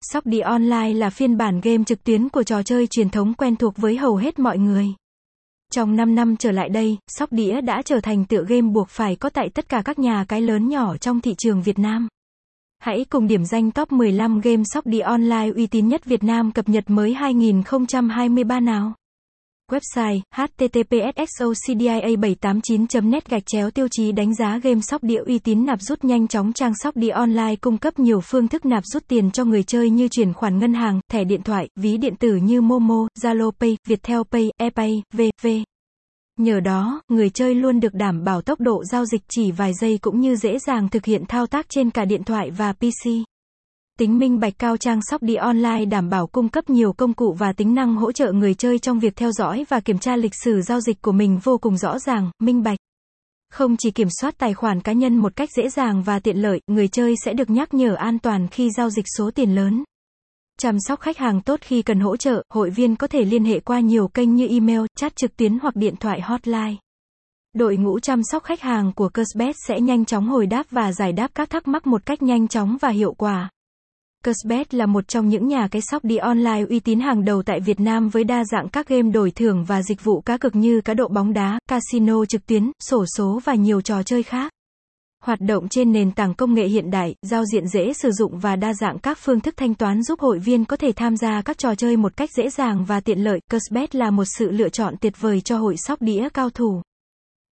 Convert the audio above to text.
Sóc đi online là phiên bản game trực tuyến của trò chơi truyền thống quen thuộc với hầu hết mọi người. Trong 5 năm trở lại đây, sóc đĩa đã trở thành tựa game buộc phải có tại tất cả các nhà cái lớn nhỏ trong thị trường Việt Nam. Hãy cùng điểm danh top 15 game sóc đi online uy tín nhất Việt Nam cập nhật mới 2023 nào. Website https://socdia789.net gạch chéo tiêu chí đánh giá game sóc đĩa uy tín nạp rút nhanh chóng trang sóc đĩa online cung cấp nhiều phương thức nạp rút tiền cho người chơi như chuyển khoản ngân hàng, thẻ điện thoại, ví điện tử như Momo, Zalo Pay, Viettel Pay, ePay, v.v. Nhờ đó, người chơi luôn được đảm bảo tốc độ giao dịch chỉ vài giây cũng như dễ dàng thực hiện thao tác trên cả điện thoại và PC. Tính minh bạch cao trang sóc đi online đảm bảo cung cấp nhiều công cụ và tính năng hỗ trợ người chơi trong việc theo dõi và kiểm tra lịch sử giao dịch của mình vô cùng rõ ràng, minh bạch. Không chỉ kiểm soát tài khoản cá nhân một cách dễ dàng và tiện lợi, người chơi sẽ được nhắc nhở an toàn khi giao dịch số tiền lớn. Chăm sóc khách hàng tốt khi cần hỗ trợ, hội viên có thể liên hệ qua nhiều kênh như email, chat trực tuyến hoặc điện thoại hotline. Đội ngũ chăm sóc khách hàng của Cashbet sẽ nhanh chóng hồi đáp và giải đáp các thắc mắc một cách nhanh chóng và hiệu quả. Cashbet là một trong những nhà cái sóc đi online uy tín hàng đầu tại Việt Nam với đa dạng các game đổi thưởng và dịch vụ cá cược như cá độ bóng đá, casino trực tuyến, sổ số và nhiều trò chơi khác. Hoạt động trên nền tảng công nghệ hiện đại, giao diện dễ sử dụng và đa dạng các phương thức thanh toán giúp hội viên có thể tham gia các trò chơi một cách dễ dàng và tiện lợi. Cashbet là một sự lựa chọn tuyệt vời cho hội sóc đĩa cao thủ.